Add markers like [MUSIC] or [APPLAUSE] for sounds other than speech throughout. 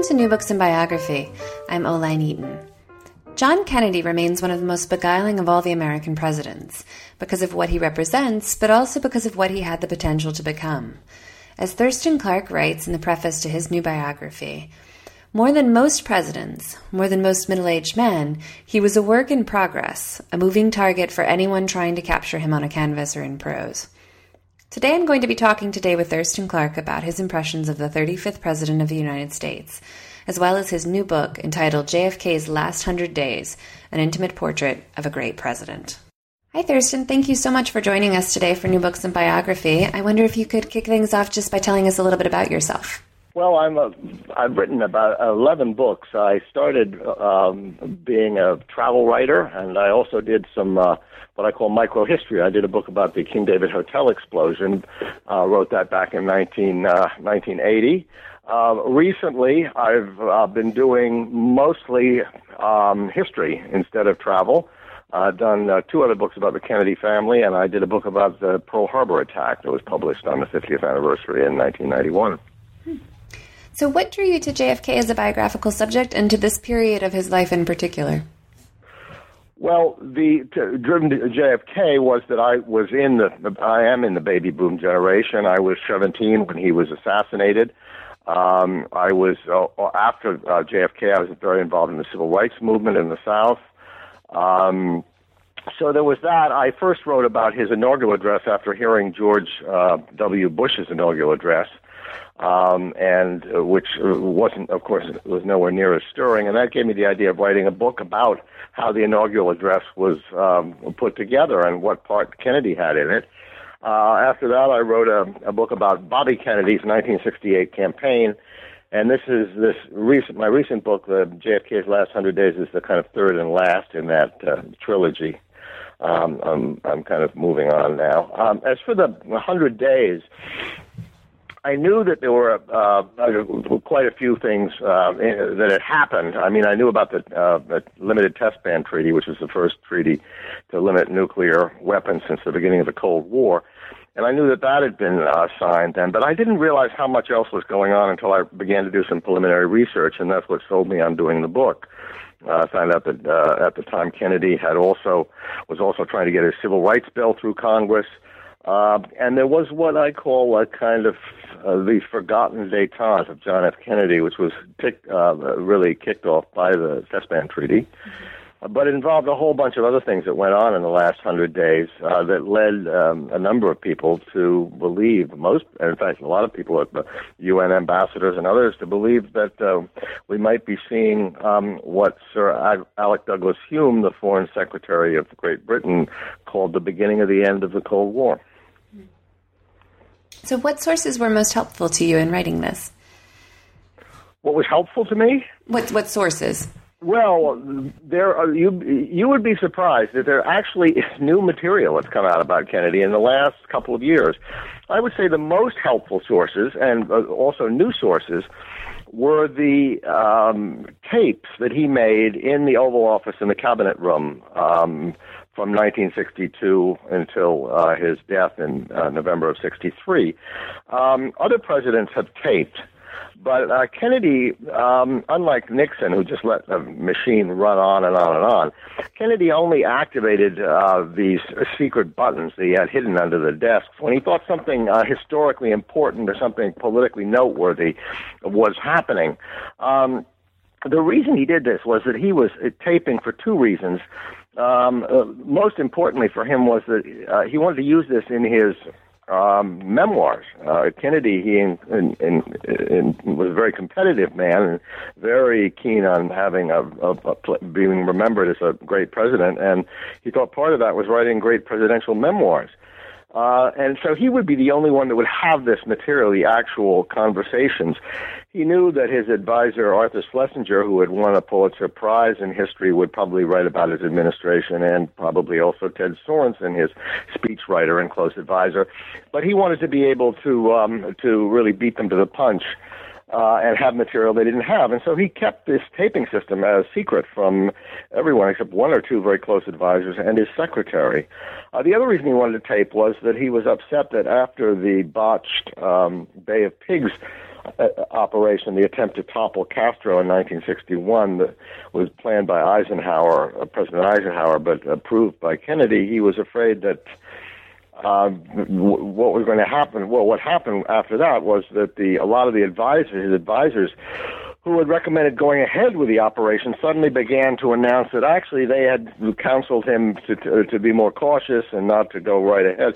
Welcome to New Books in Biography. I'm Oline Eaton. John Kennedy remains one of the most beguiling of all the American presidents, because of what he represents, but also because of what he had the potential to become. As Thurston Clarke writes in the preface to his new biography, more than most presidents, more than most middle aged men, he was a work in progress, a moving target for anyone trying to capture him on a canvas or in prose. Today I'm going to be talking today with Thurston Clarke about his impressions of the 35th President of the United States, as well as his new book entitled JFK's Last Hundred Days An Intimate Portrait of a Great President. Hi, Thurston. Thank you so much for joining us today for New Books in Biography. I wonder if you could kick things off just by telling us a little bit about yourself. Well, I'm a, I've written about 11 books. I started um, being a travel writer, and I also did some uh, what I call microhistory. I did a book about the King David Hotel explosion. Uh, wrote that back in 19, uh, 1980. Uh, recently, I've uh, been doing mostly um, history instead of travel. I've done uh, two other books about the Kennedy family, and I did a book about the Pearl Harbor attack that was published on the 50th anniversary in 1991. So, what drew you to JFK as a biographical subject and to this period of his life in particular? Well, the to, driven to JFK was that I was in the I am in the baby boom generation. I was 17 when he was assassinated. Um, I was uh, after uh, JFK. I was very involved in the civil rights movement in the South. Um, so there was that. I first wrote about his inaugural address after hearing George uh, W. Bush's inaugural address um, and uh, which uh, wasn't, of course, was nowhere near as stirring. And that gave me the idea of writing a book about how the inaugural address was um, put together and what part Kennedy had in it. Uh, after that, I wrote a, a book about Bobby Kennedy's 1968 campaign. And this is this recent, my recent book, the JFK's Last Hundred Days, is the kind of third and last in that uh, trilogy. Um, I'm, I'm kind of moving on now. Um, as for the hundred days, I knew that there were uh, quite a few things uh, that had happened. I mean, I knew about the, uh, the Limited Test Ban Treaty, which was the first treaty to limit nuclear weapons since the beginning of the Cold War. And I knew that that had been uh, signed then, but I didn't realize how much else was going on until I began to do some preliminary research, and that's what sold me on doing the book. Uh, I found out that uh, at the time Kennedy had also was also trying to get a civil rights bill through Congress. Uh, and there was what I call a kind of uh, the forgotten détente of John F. Kennedy, which was uh, really kicked off by the Test Ban Treaty. But it involved a whole bunch of other things that went on in the last hundred days uh, that led um, a number of people to believe, most, in fact, a lot of people at the UN ambassadors and others, to believe that uh, we might be seeing um, what Sir Alec Douglas Hume, the Foreign Secretary of Great Britain, called the beginning of the end of the Cold War. So, what sources were most helpful to you in writing this? What was helpful to me? What what sources? Well, there are, you you would be surprised that there actually is new material that's come out about Kennedy in the last couple of years. I would say the most helpful sources and uh, also new sources were the um, tapes that he made in the Oval Office in the Cabinet Room. Um, from 1962 until uh, his death in uh, November of 63. Um, other presidents have taped, but uh, Kennedy, um, unlike Nixon, who just let the machine run on and on and on, Kennedy only activated uh, these secret buttons that he had hidden under the desks when he thought something uh, historically important or something politically noteworthy was happening. Um, the reason he did this was that he was taping for two reasons um, uh, most importantly for him was that uh, he wanted to use this in his um, memoirs. Uh, Kennedy, he in, in, in, was a very competitive man and very keen on having a, a, a, being remembered as a great president, and he thought part of that was writing great presidential memoirs. Uh, and so he would be the only one that would have this material, the actual conversations. He knew that his advisor, Arthur Schlesinger, who had won a Pulitzer Prize in history, would probably write about his administration and probably also Ted Sorensen, his speechwriter and close advisor. But he wanted to be able to, um, to really beat them to the punch uh, and have material they didn't have. And so he kept this taping system as secret from everyone except one or two very close advisors and his secretary. Uh, the other reason he wanted to tape was that he was upset that after the botched um, Bay of Pigs uh, operation, the attempt to topple Castro in 1961 that was planned by Eisenhower, uh, President Eisenhower, but approved by Kennedy, he was afraid that uh, what was going to happen. Well, what happened after that was that the a lot of the advisors, his advisors, who had recommended going ahead with the operation, suddenly began to announce that actually they had counseled him to, to to be more cautious and not to go right ahead.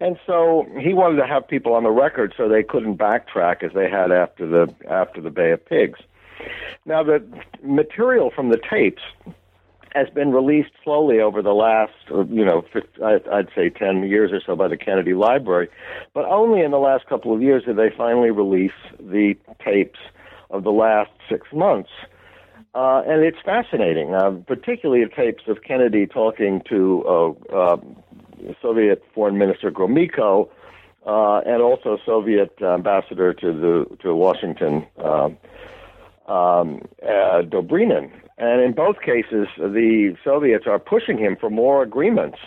And so he wanted to have people on the record so they couldn't backtrack as they had after the after the Bay of Pigs. Now the material from the tapes has been released slowly over the last, you know, I'd say 10 years or so by the Kennedy Library. But only in the last couple of years did they finally release the tapes of the last six months. Uh, and it's fascinating, uh, particularly the tapes of Kennedy talking to uh, uh, Soviet Foreign Minister Gromyko uh, and also Soviet ambassador to the to Washington, uh, um, uh, Dobrynin. And in both cases, the Soviets are pushing him for more agreements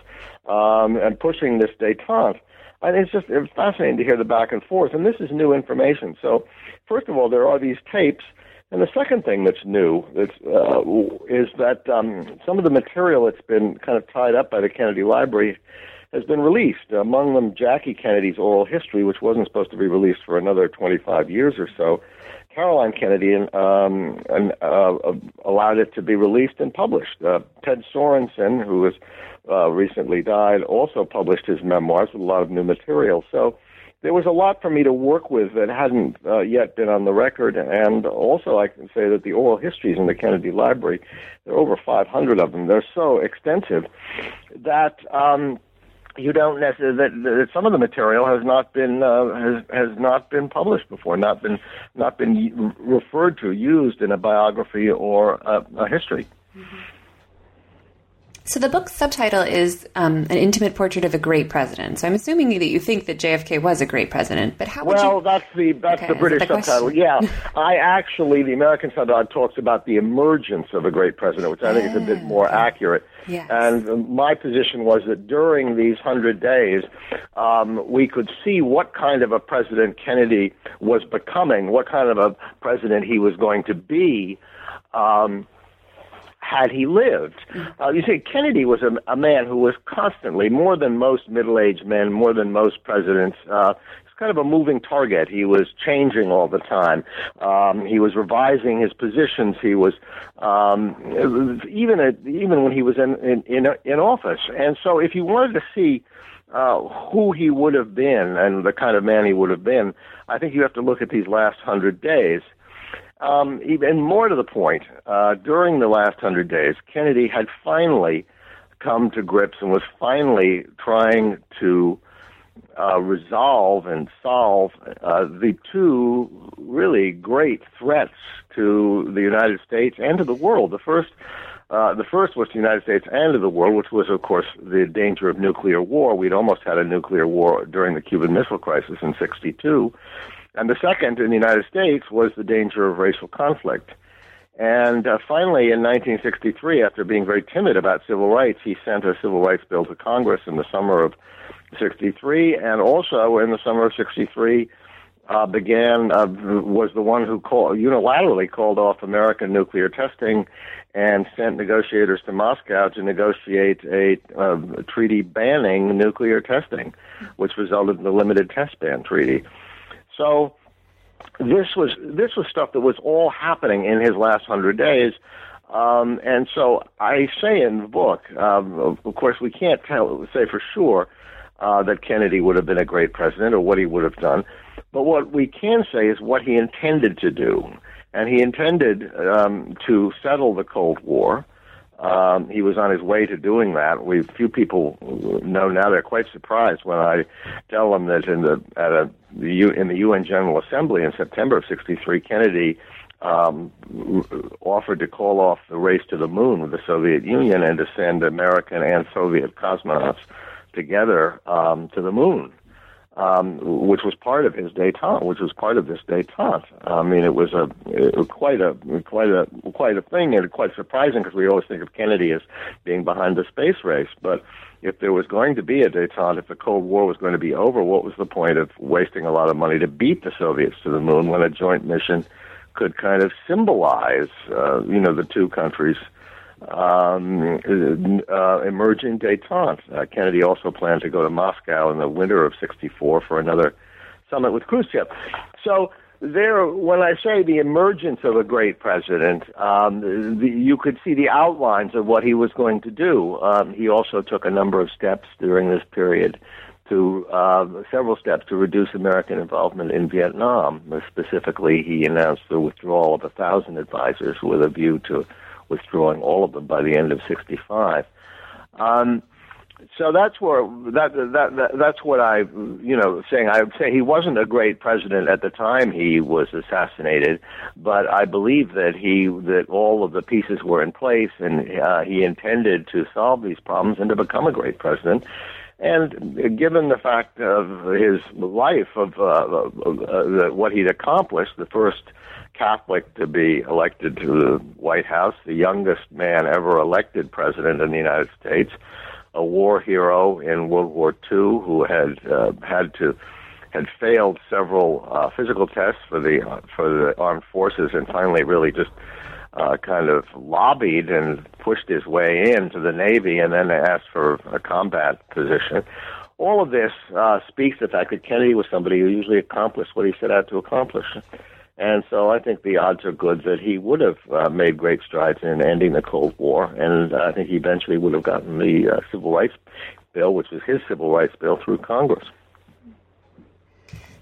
um, and pushing this detente. And it's just it's fascinating to hear the back and forth. And this is new information. So, first of all, there are these tapes. And the second thing that's new that's, uh, is that um, some of the material that's been kind of tied up by the Kennedy Library has been released. Among them, Jackie Kennedy's oral history, which wasn't supposed to be released for another 25 years or so. Caroline Kennedy um, and, uh, allowed it to be released and published. Uh, Ted Sorensen, who has uh, recently died, also published his memoirs with a lot of new material. So there was a lot for me to work with that hadn't uh, yet been on the record. And also, I can say that the oral histories in the Kennedy Library, there are over 500 of them. They're so extensive that um, you don't necessarily that, that some of the material has not been uh, has has not been published before, not been not been referred to, used in a biography or a, a history. Mm-hmm. So the book's subtitle is um, an intimate portrait of a great president. So I'm assuming that you think that JFK was a great president, but how? Well, you... that's the that's okay, the British the subtitle. Yeah, I actually the American subtitle talks about the emergence of a great president, which I think is a bit more ah, accurate. Yes. And my position was that during these hundred days, um, we could see what kind of a president Kennedy was becoming, what kind of a president he was going to be. Um, had he lived. Mm-hmm. Uh, you see, Kennedy was a, a man who was constantly, more than most middle-aged men, more than most presidents, uh, kind of a moving target. He was changing all the time. Um, he was revising his positions. He was um, even at, even when he was in, in in in office. And so, if you wanted to see uh, who he would have been and the kind of man he would have been, I think you have to look at these last hundred days. Um, even more to the point, uh, during the last hundred days, Kennedy had finally come to grips and was finally trying to uh, resolve and solve uh, the two really great threats to the United States and to the world. The first, uh, the first was the United States and to the world, which was, of course, the danger of nuclear war. We'd almost had a nuclear war during the Cuban Missile Crisis in '62. And the second in the United States was the danger of racial conflict. And uh, finally, in 1963, after being very timid about civil rights, he sent a civil rights bill to Congress in the summer of 63, and also in the summer of 63, uh, began uh, was the one who unilaterally called off American nuclear testing and sent negotiators to Moscow to negotiate a, uh, a treaty banning nuclear testing, which resulted in the Limited Test Ban Treaty. So this was this was stuff that was all happening in his last hundred days. Um, and so I say in the book, um, of course, we can't tell, say for sure uh, that Kennedy would have been a great president or what he would have done. But what we can say is what he intended to do. And he intended um, to settle the Cold War. Um, he was on his way to doing that. We few people know now. They're quite surprised when I tell them that in the at a the U, in the UN General Assembly in September of '63, Kennedy um, offered to call off the race to the moon with the Soviet Union and to send American and Soviet cosmonauts together um, to the moon um, which was part of his détente, which was part of this détente. I mean, it was a it quite a quite a quite a thing, and quite surprising because we always think of Kennedy as being behind the space race. But if there was going to be a détente, if the Cold War was going to be over, what was the point of wasting a lot of money to beat the Soviets to the moon when a joint mission could kind of symbolize, uh, you know, the two countries' um, uh, emerging detente. Uh, Kennedy also planned to go to Moscow in the winter of '64 for another summit with Khrushchev. So there, when I say the emergence of a great president, um, the, you could see the outlines of what he was going to do. Um, he also took a number of steps during this period to uh, several steps to reduce American involvement in Vietnam. Specifically, he announced the withdrawal of a thousand advisors with a view to withdrawing all of them by the end of '65. Um, so that's where that, that that that's what I you know saying I would say he wasn't a great president at the time he was assassinated, but I believe that he that all of the pieces were in place and uh, he intended to solve these problems and to become a great president. And given the fact of his life of, uh, of uh, what he'd accomplished, the first Catholic to be elected to the White House, the youngest man ever elected president in the United States, a war hero in World War II who had uh, had to had failed several uh, physical tests for the uh, for the armed forces, and finally really just uh, kind of lobbied and pushed his way into the Navy, and then asked for a combat position. All of this uh, speaks to the fact that Kennedy was somebody who usually accomplished what he set out to accomplish. And so I think the odds are good that he would have uh, made great strides in ending the Cold War, and I think he eventually would have gotten the uh, Civil Rights Bill, which was his Civil Rights Bill, through Congress.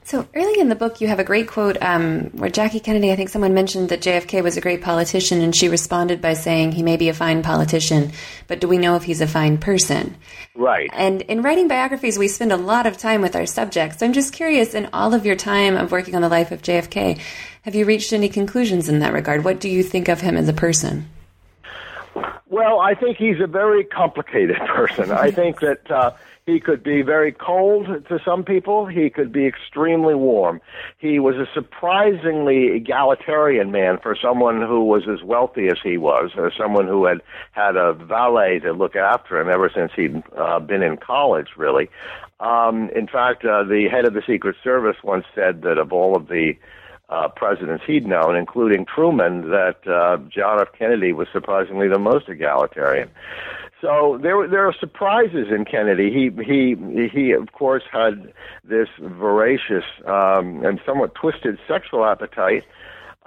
So early in the book, you have a great quote um, where Jackie Kennedy, I think someone mentioned that JFK was a great politician, and she responded by saying, He may be a fine politician, but do we know if he's a fine person? Right. And in writing biographies, we spend a lot of time with our subjects. So I'm just curious, in all of your time of working on the life of JFK, have you reached any conclusions in that regard? What do you think of him as a person? Well, I think he's a very complicated [LAUGHS] person. I think that. Uh, he could be very cold to some people. He could be extremely warm. He was a surprisingly egalitarian man for someone who was as wealthy as he was, or someone who had had a valet to look after him ever since he'd uh, been in college, really. Um, in fact, uh, the head of the Secret Service once said that of all of the uh, presidents he'd known, including Truman, that uh, John F. Kennedy was surprisingly the most egalitarian. So there there are surprises in Kennedy. He he he of course had this voracious um, and somewhat twisted sexual appetite,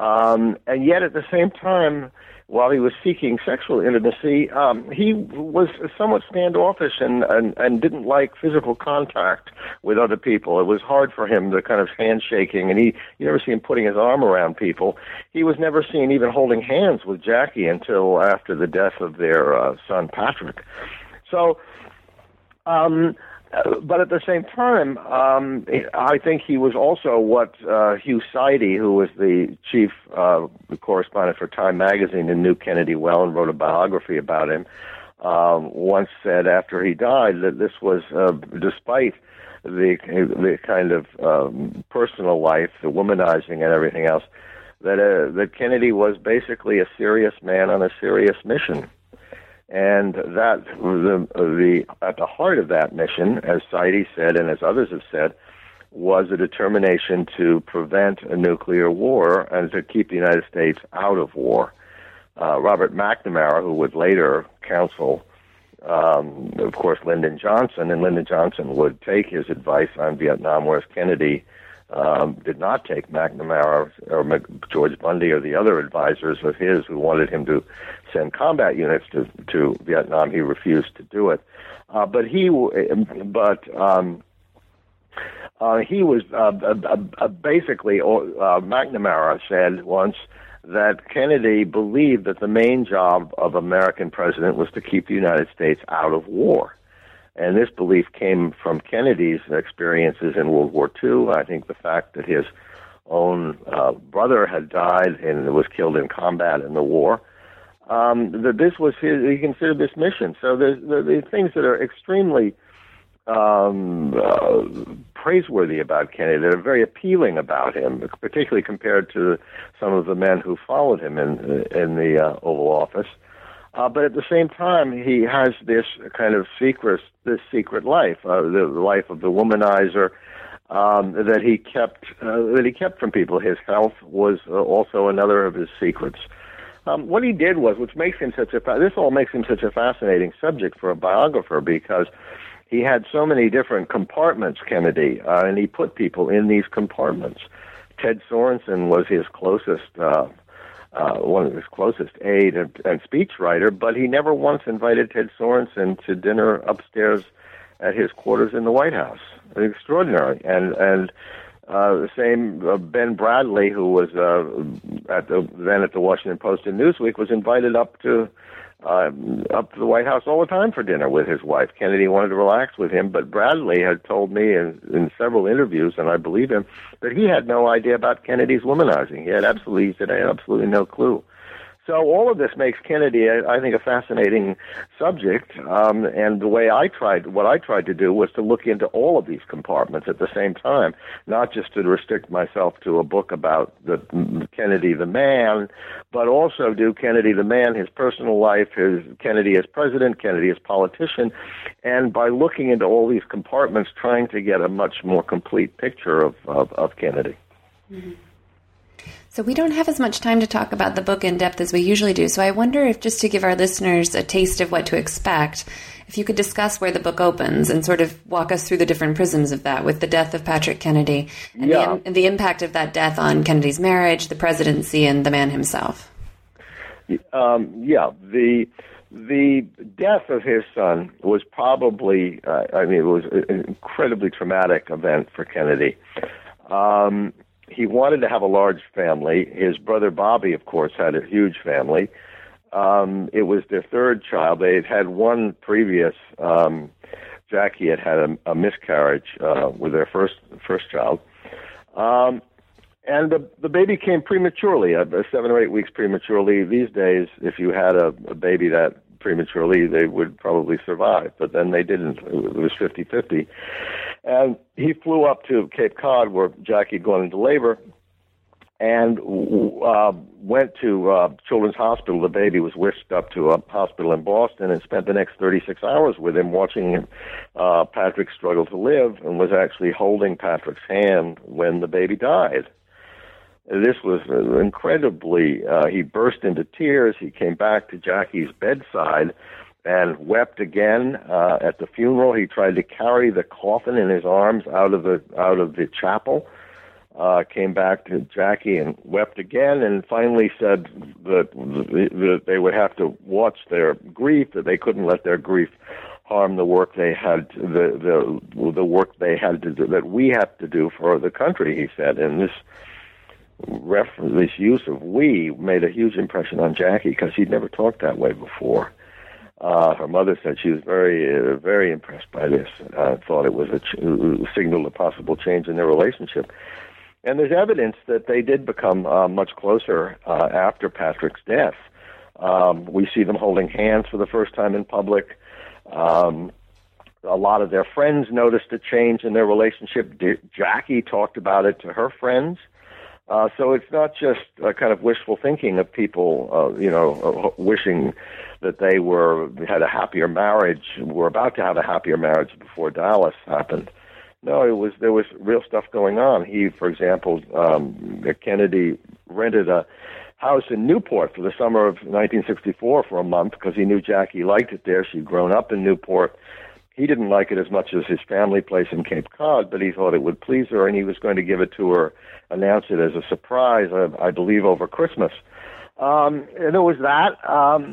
um, and yet at the same time while he was seeking sexual intimacy, um, he was somewhat standoffish and, and, and didn't like physical contact with other people. It was hard for him, the kind of handshaking, and he you never see him putting his arm around people. He was never seen even holding hands with Jackie until after the death of their uh, son Patrick. So, um, uh, but at the same time, um, I think he was also what uh, Hugh Sidey, who was the chief uh, correspondent for Time magazine and knew Kennedy well and wrote a biography about him, um, once said after he died that this was, uh, despite the the kind of um, personal life, the womanizing and everything else, that uh, that Kennedy was basically a serious man on a serious mission. And that the, the at the heart of that mission, as Sidey said and as others have said, was a determination to prevent a nuclear war and to keep the United States out of war. Uh, Robert McNamara, who would later counsel, um, of course, Lyndon Johnson, and Lyndon Johnson would take his advice on Vietnam, whereas Kennedy um, did not take McNamara or McGeorge Bundy or the other advisors of his who wanted him to send combat units to to Vietnam. He refused to do it, uh, but he but. Um, uh, he was uh, uh, uh, basically uh, McNamara said once that Kennedy believed that the main job of American president was to keep the United States out of war. And this belief came from Kennedy's experiences in World War II. I think the fact that his own uh, brother had died and was killed in combat in the war. Um, that this was his, he considered this mission. So there's, there, things that are extremely um, uh, praiseworthy about Kennedy, that are very appealing about him, particularly compared to some of the men who followed him in in the uh, Oval Office. Uh, but at the same time, he has this kind of secret, this secret life, uh, the life of the womanizer, um, that he kept uh, that he kept from people. His health was uh, also another of his secrets. Um, what he did was, which makes him such a this all makes him such a fascinating subject for a biographer because he had so many different compartments, Kennedy, uh, and he put people in these compartments. Ted Sorensen was his closest, uh, uh, one of his closest aide and, and speechwriter, but he never once invited Ted Sorensen to dinner upstairs at his quarters in the White House. Extraordinary, and and uh, the same uh, Ben Bradlee, who was uh, at the then at the Washington Post and Newsweek, was invited up to uh, up to the White House all the time for dinner with his wife. Kennedy wanted to relax with him, but Bradlee had told me in, in several interviews, and I believe him, that he had no idea about Kennedy's womanizing. He had absolutely, he said, I had absolutely no clue. So all of this makes Kennedy, I think, a fascinating subject. Um, and the way I tried, what I tried to do was to look into all of these compartments at the same time, not just to restrict myself to a book about the Kennedy the man, but also do Kennedy the man, his personal life, his Kennedy as president, Kennedy as politician, and by looking into all these compartments, trying to get a much more complete picture of of, of Kennedy. Mm-hmm. So we don't have as much time to talk about the book in depth as we usually do. So I wonder if just to give our listeners a taste of what to expect, if you could discuss where the book opens and sort of walk us through the different prisms of that with the death of Patrick Kennedy and, yeah. the, and the impact of that death on Kennedy's marriage, the presidency, and the man himself. Um, yeah, the the death of his son was probably, uh, I mean, it was an incredibly traumatic event for Kennedy. Um, he wanted to have a large family. His brother Bobby, of course, had a huge family. Um, it was their third child. They had had one previous. Um, Jackie had had a, a miscarriage uh, with their first first child, um, and the the baby came prematurely, uh, seven or eight weeks prematurely. These days, if you had a, a baby that prematurely, they would probably survive. But then they didn't. It was 50 50. And he flew up to Cape Cod where Jackie had gone into labor and uh, went to uh, Children's Hospital. The baby was whisked up to a hospital in Boston and spent the next 36 hours with him, watching uh, Patrick struggle to live, and was actually holding Patrick's hand when the baby died. This was incredibly, uh, he burst into tears. He came back to Jackie's bedside and wept again uh, at the funeral. He tried to carry the coffin in his arms out of the out of the chapel. Uh, came back to Jackie and wept again, and finally said that, that they would have to watch their grief, that they couldn't let their grief harm the work they had, the the the work they had to do, that we have to do for the country. He said, and this reference, this use of we made a huge impression on Jackie because he'd never talked that way before. Uh, her mother said she was very, uh, very impressed by this. Uh, thought it was a ch- signal of possible change in their relationship. And there's evidence that they did become uh, much closer uh, after Patrick's death. Um, we see them holding hands for the first time in public. Um, a lot of their friends noticed a change in their relationship. Jackie talked about it to her friends. Uh, so it's not just a kind of wishful thinking of people, uh, you know, uh, wishing that they were had a happier marriage, were about to have a happier marriage before Dallas happened. No, it was there was real stuff going on. He, for example, um, Kennedy rented a house in Newport for the summer of 1964 for a month because he knew Jackie liked it there. She'd grown up in Newport he didn't like it as much as his family place in Cape Cod, but he thought it would please her, and he was going to give it to her, announce it as a surprise, I, I believe, over Christmas. Um, and it was that. Um,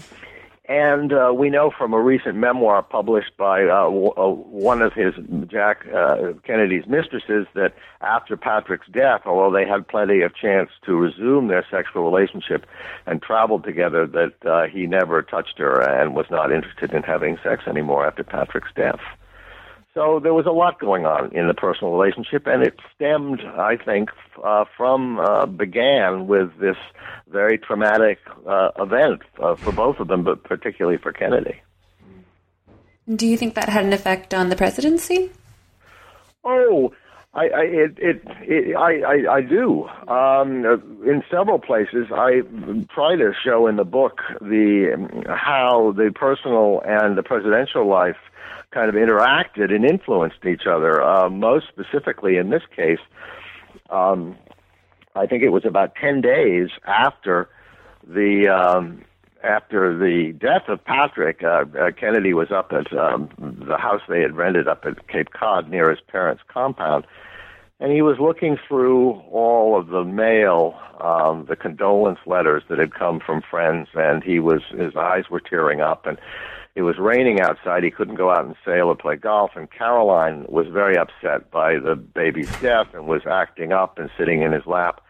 And uh, we know from a recent memoir published by uh, w- uh, one of his Jack uh, Kennedy's mistresses that after Patrick's death, although they had plenty of chance to resume their sexual relationship and traveled together, that uh, he never touched her and was not interested in having sex anymore after Patrick's death. So there was a lot going on in the personal relationship, and it stemmed, I think, uh, from uh, began with this very traumatic uh, event uh, for both of them, but particularly for Kennedy. Do you think that had an effect on the presidency? Oh, I, I it, it, it I, I, I do. Um, in several places, I try to show in the book the how the personal and the presidential life kind of interacted and influenced each other. Uh, most specifically, in this case, um, I think it was about ten days after the um, after the death of Patrick. Uh, uh, Kennedy was up at um, the house they had rented up at Cape Cod near his parents' compound. And he was looking through all of the mail, um, the condolence letters that had come from friends, and he was his eyes were tearing up, and it was raining outside. He couldn't go out and sail or play golf. And Caroline was very upset by the baby's death and was acting up and sitting in his lap.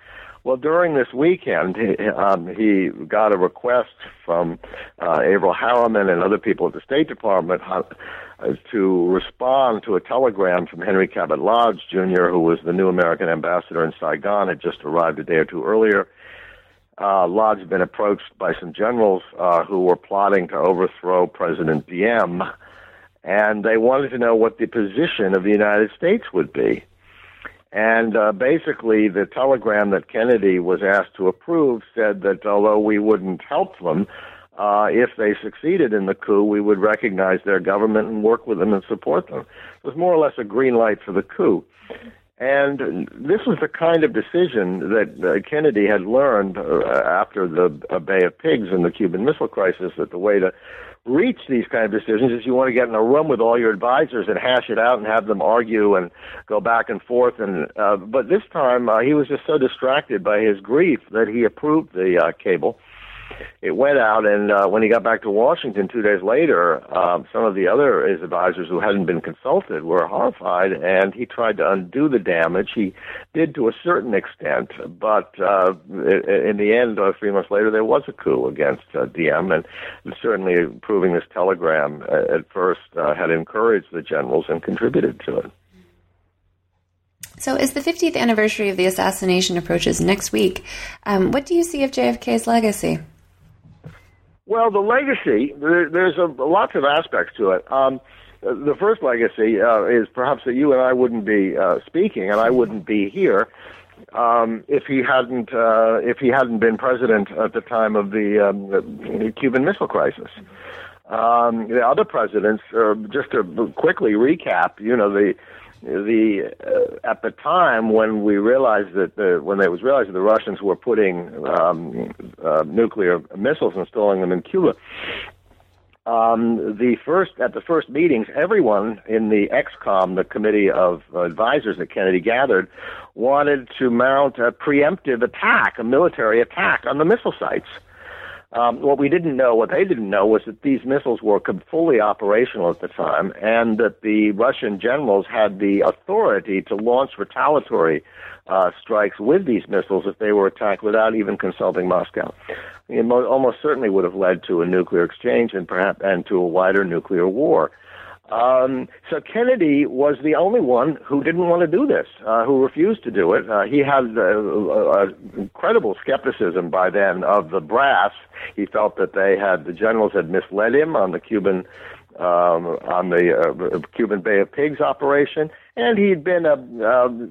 Well, during this weekend, he, um, he got a request from uh, Averell Harriman and other people at the State Department uh, to respond to a telegram from Henry Cabot Lodge Jr., who was the new American ambassador in Saigon, had just arrived a day or two earlier uh, Lodge had been approached by some generals uh, who were plotting to overthrow President Diem, and they wanted to know what the position of the United States would be. And uh, basically, the telegram that Kennedy was asked to approve said that although we wouldn't help them, uh, if they succeeded in the coup, we would recognize their government and work with them and support them. It was more or less a green light for the coup. And this was the kind of decision that uh, Kennedy had learned uh, after the uh, Bay of Pigs and the Cuban Missile Crisis that the way to reach these kind of decisions is you want to get in a room with all your advisors and hash it out and have them argue and go back and forth. And uh, but this time uh, he was just so distracted by his grief that he approved the uh, cable it went out, and uh, when he got back to Washington two days later, um, some of the other his advisors who hadn't been consulted were horrified, and he tried to undo the damage. He did to a certain extent, but uh, in the end, uh, three months later, there was a coup against uh, Diem, and certainly proving this telegram uh, at first uh, had encouraged the generals and contributed to it. So, as the 50th anniversary of the assassination approaches next week, um, what do you see of JFK's legacy? Well, the legacy, there, there's a, lots of aspects to it. Um, the first legacy uh, is perhaps that you and I wouldn't be uh, speaking, and I wouldn't be here um, if he hadn't uh, if he hadn't been president at the time of the, um, the Cuban Missile Crisis. Um, the other presidents, uh, just to quickly recap, you know the the uh, at the time when we realized that the, when it was realized that the Russians were putting um, uh, nuclear missiles and installing them in Cuba, um, the first at the first meetings, everyone in the ExComm, the committee of advisors that Kennedy gathered, wanted to mount a preemptive attack, a military attack on the missile sites. Um, what we didn't know, what they didn't know, was that these missiles were fully operational at the time, and that the Russian generals had the authority to launch retaliatory uh, strikes with these missiles if they were attacked without even consulting Moscow. It mo- almost certainly would have led to a nuclear exchange and perhaps and to a wider nuclear war. Um, so Kennedy was the only one who didn't want to do this, uh, who refused to do it. Uh, he had uh, incredible skepticism by then of the brass. He felt that they had the generals had misled him on the Cuban um, on the uh, Cuban Bay of Pigs operation, and he'd been a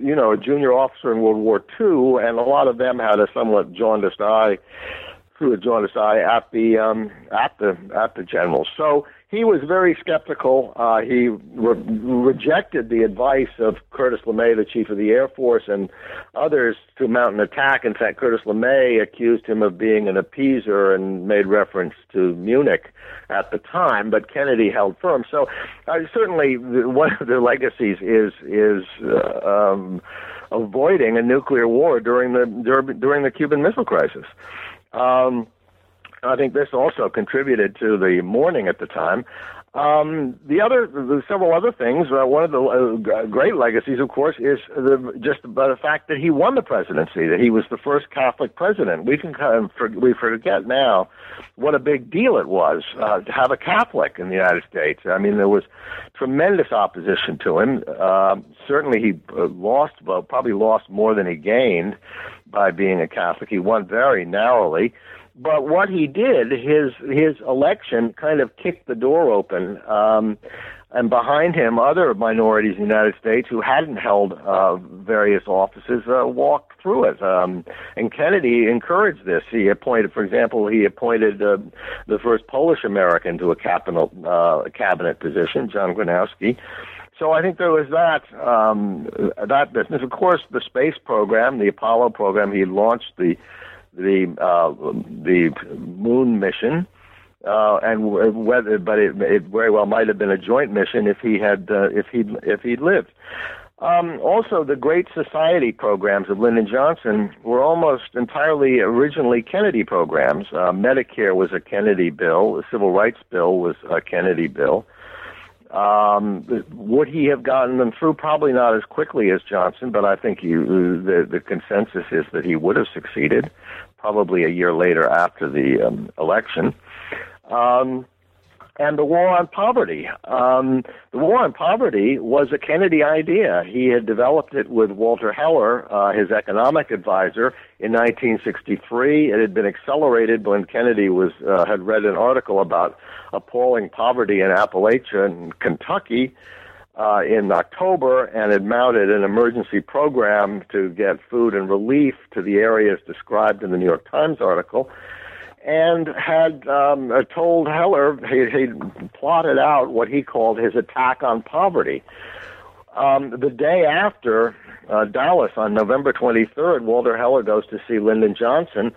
you know a junior officer in World War II, and a lot of them had a somewhat jaundiced eye through a jaundiced eye at the um, at the at the generals. So he was very skeptical. Uh, he re- rejected the advice of Curtis LeMay, the chief of the Air Force, and others to mount an attack. In fact, Curtis LeMay accused him of being an appeaser and made reference to Munich at the time, but Kennedy held firm. So, uh, certainly, one of the legacies is is uh, um, avoiding a nuclear war during the during the Cuban Missile Crisis. Um, I think this also contributed to the mourning at the time. Um, the other, the several other things. Uh, one of the uh, great legacies, of course, is the, just about the fact that he won the presidency. That he was the first Catholic president. We can kind of we forget now what a big deal it was uh, to have a Catholic in the United States. I mean, there was tremendous opposition to him. Uh, certainly, he uh, lost, well, probably lost more than he gained by being a Catholic. He won very narrowly. But what he did, his his election kind of kicked the door open, um, and behind him, other minorities in the United States who hadn't held uh, various offices uh, walked through it. Um, and Kennedy encouraged this. He appointed, for example, he appointed uh, the first Polish American to a cabinet uh, cabinet position, John Gronouski. So I think there was that um, that business. Of course, the space program, the Apollo program, he launched the the uh, the moon mission, uh, and whether, but it, it very well might have been a joint mission if he had uh, if he if he'd lived. Um, also, the Great Society programs of Lyndon Johnson were almost entirely originally Kennedy programs. Uh, Medicare was a Kennedy bill. The Civil Rights Bill was a Kennedy bill. Um, would he have gotten them through? Probably not as quickly as Johnson, but I think you, the, the consensus is that he would have succeeded, probably a year later after the um, election. Um, and the war on poverty. Um, the war on poverty was a Kennedy idea. He had developed it with Walter Heller, uh, his economic advisor, in 1963. It had been accelerated when Kennedy was uh, had read an article about appalling poverty in Appalachia and Kentucky. Uh, in October and had mounted an emergency program to get food and relief to the areas described in the New York Times article and had um, uh, told Heller he, he plotted out what he called his attack on poverty. Um, the day after uh, Dallas, on November 23rd, Walter Heller goes to see Lyndon Johnson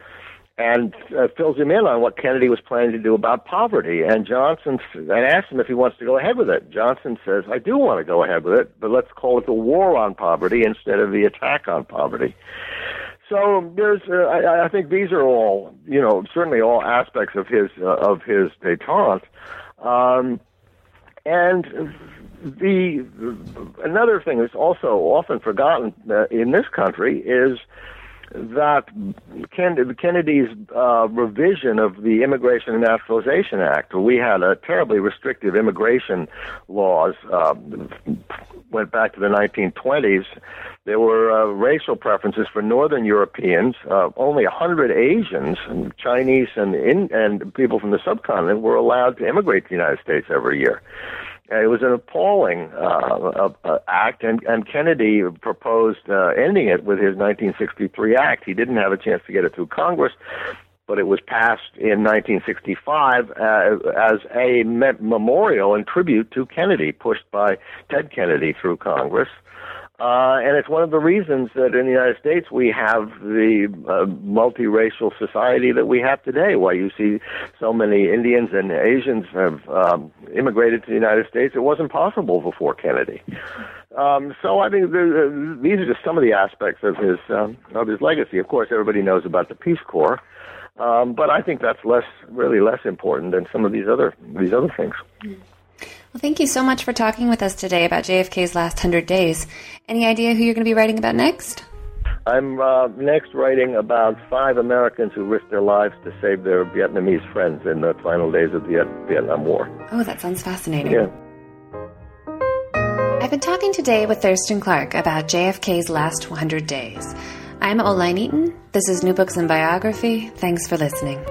and uh, fills him in on what Kennedy was planning to do about poverty. And Johnson and asks him if he wants to go ahead with it. Johnson says, "I do want to go ahead with it, but let's call it the war on poverty instead of the attack on poverty." So there's, uh, I, I think these are all, you know, certainly all aspects of his uh, of his détente. Um, and the another thing that's also often forgotten uh, in this country is that Kennedy's uh, revision of the Immigration and Naturalization Act, we had a terribly restrictive immigration laws, uh, went back to the 1920s. There were uh, racial preferences for Northern Europeans. Uh, only 100 Asians, and Chinese, and, in, and people from the subcontinent were allowed to immigrate to the United States every year. It was an appalling uh, uh, act, and, and Kennedy proposed uh, ending it with his 1963 act. He didn't have a chance to get it through Congress, but it was passed in 1965 uh, as a memorial and tribute to Kennedy, pushed by Ted Kennedy through Congress. Uh, and it's one of the reasons that in the United States we have the uh, multiracial society that we have today. Why you see so many Indians and Asians have um, immigrated to the United States. It wasn't possible before Kennedy. Um, so I think the, these are just some of the aspects of his um, of his legacy. Of course, everybody knows about the Peace Corps, um, but I think that's less really less important than some of these other these other things. Mm. Well, thank you so much for talking with us today about JFK's last 100 days. Any idea who you're going to be writing about next? I'm uh, next writing about five Americans who risked their lives to save their Vietnamese friends in the final days of the Vietnam War. Oh, that sounds fascinating. Yeah. I've been talking today with Thurston Clarke about JFK's last 100 days. I'm Oline Eaton. This is New Books in Biography. Thanks for listening.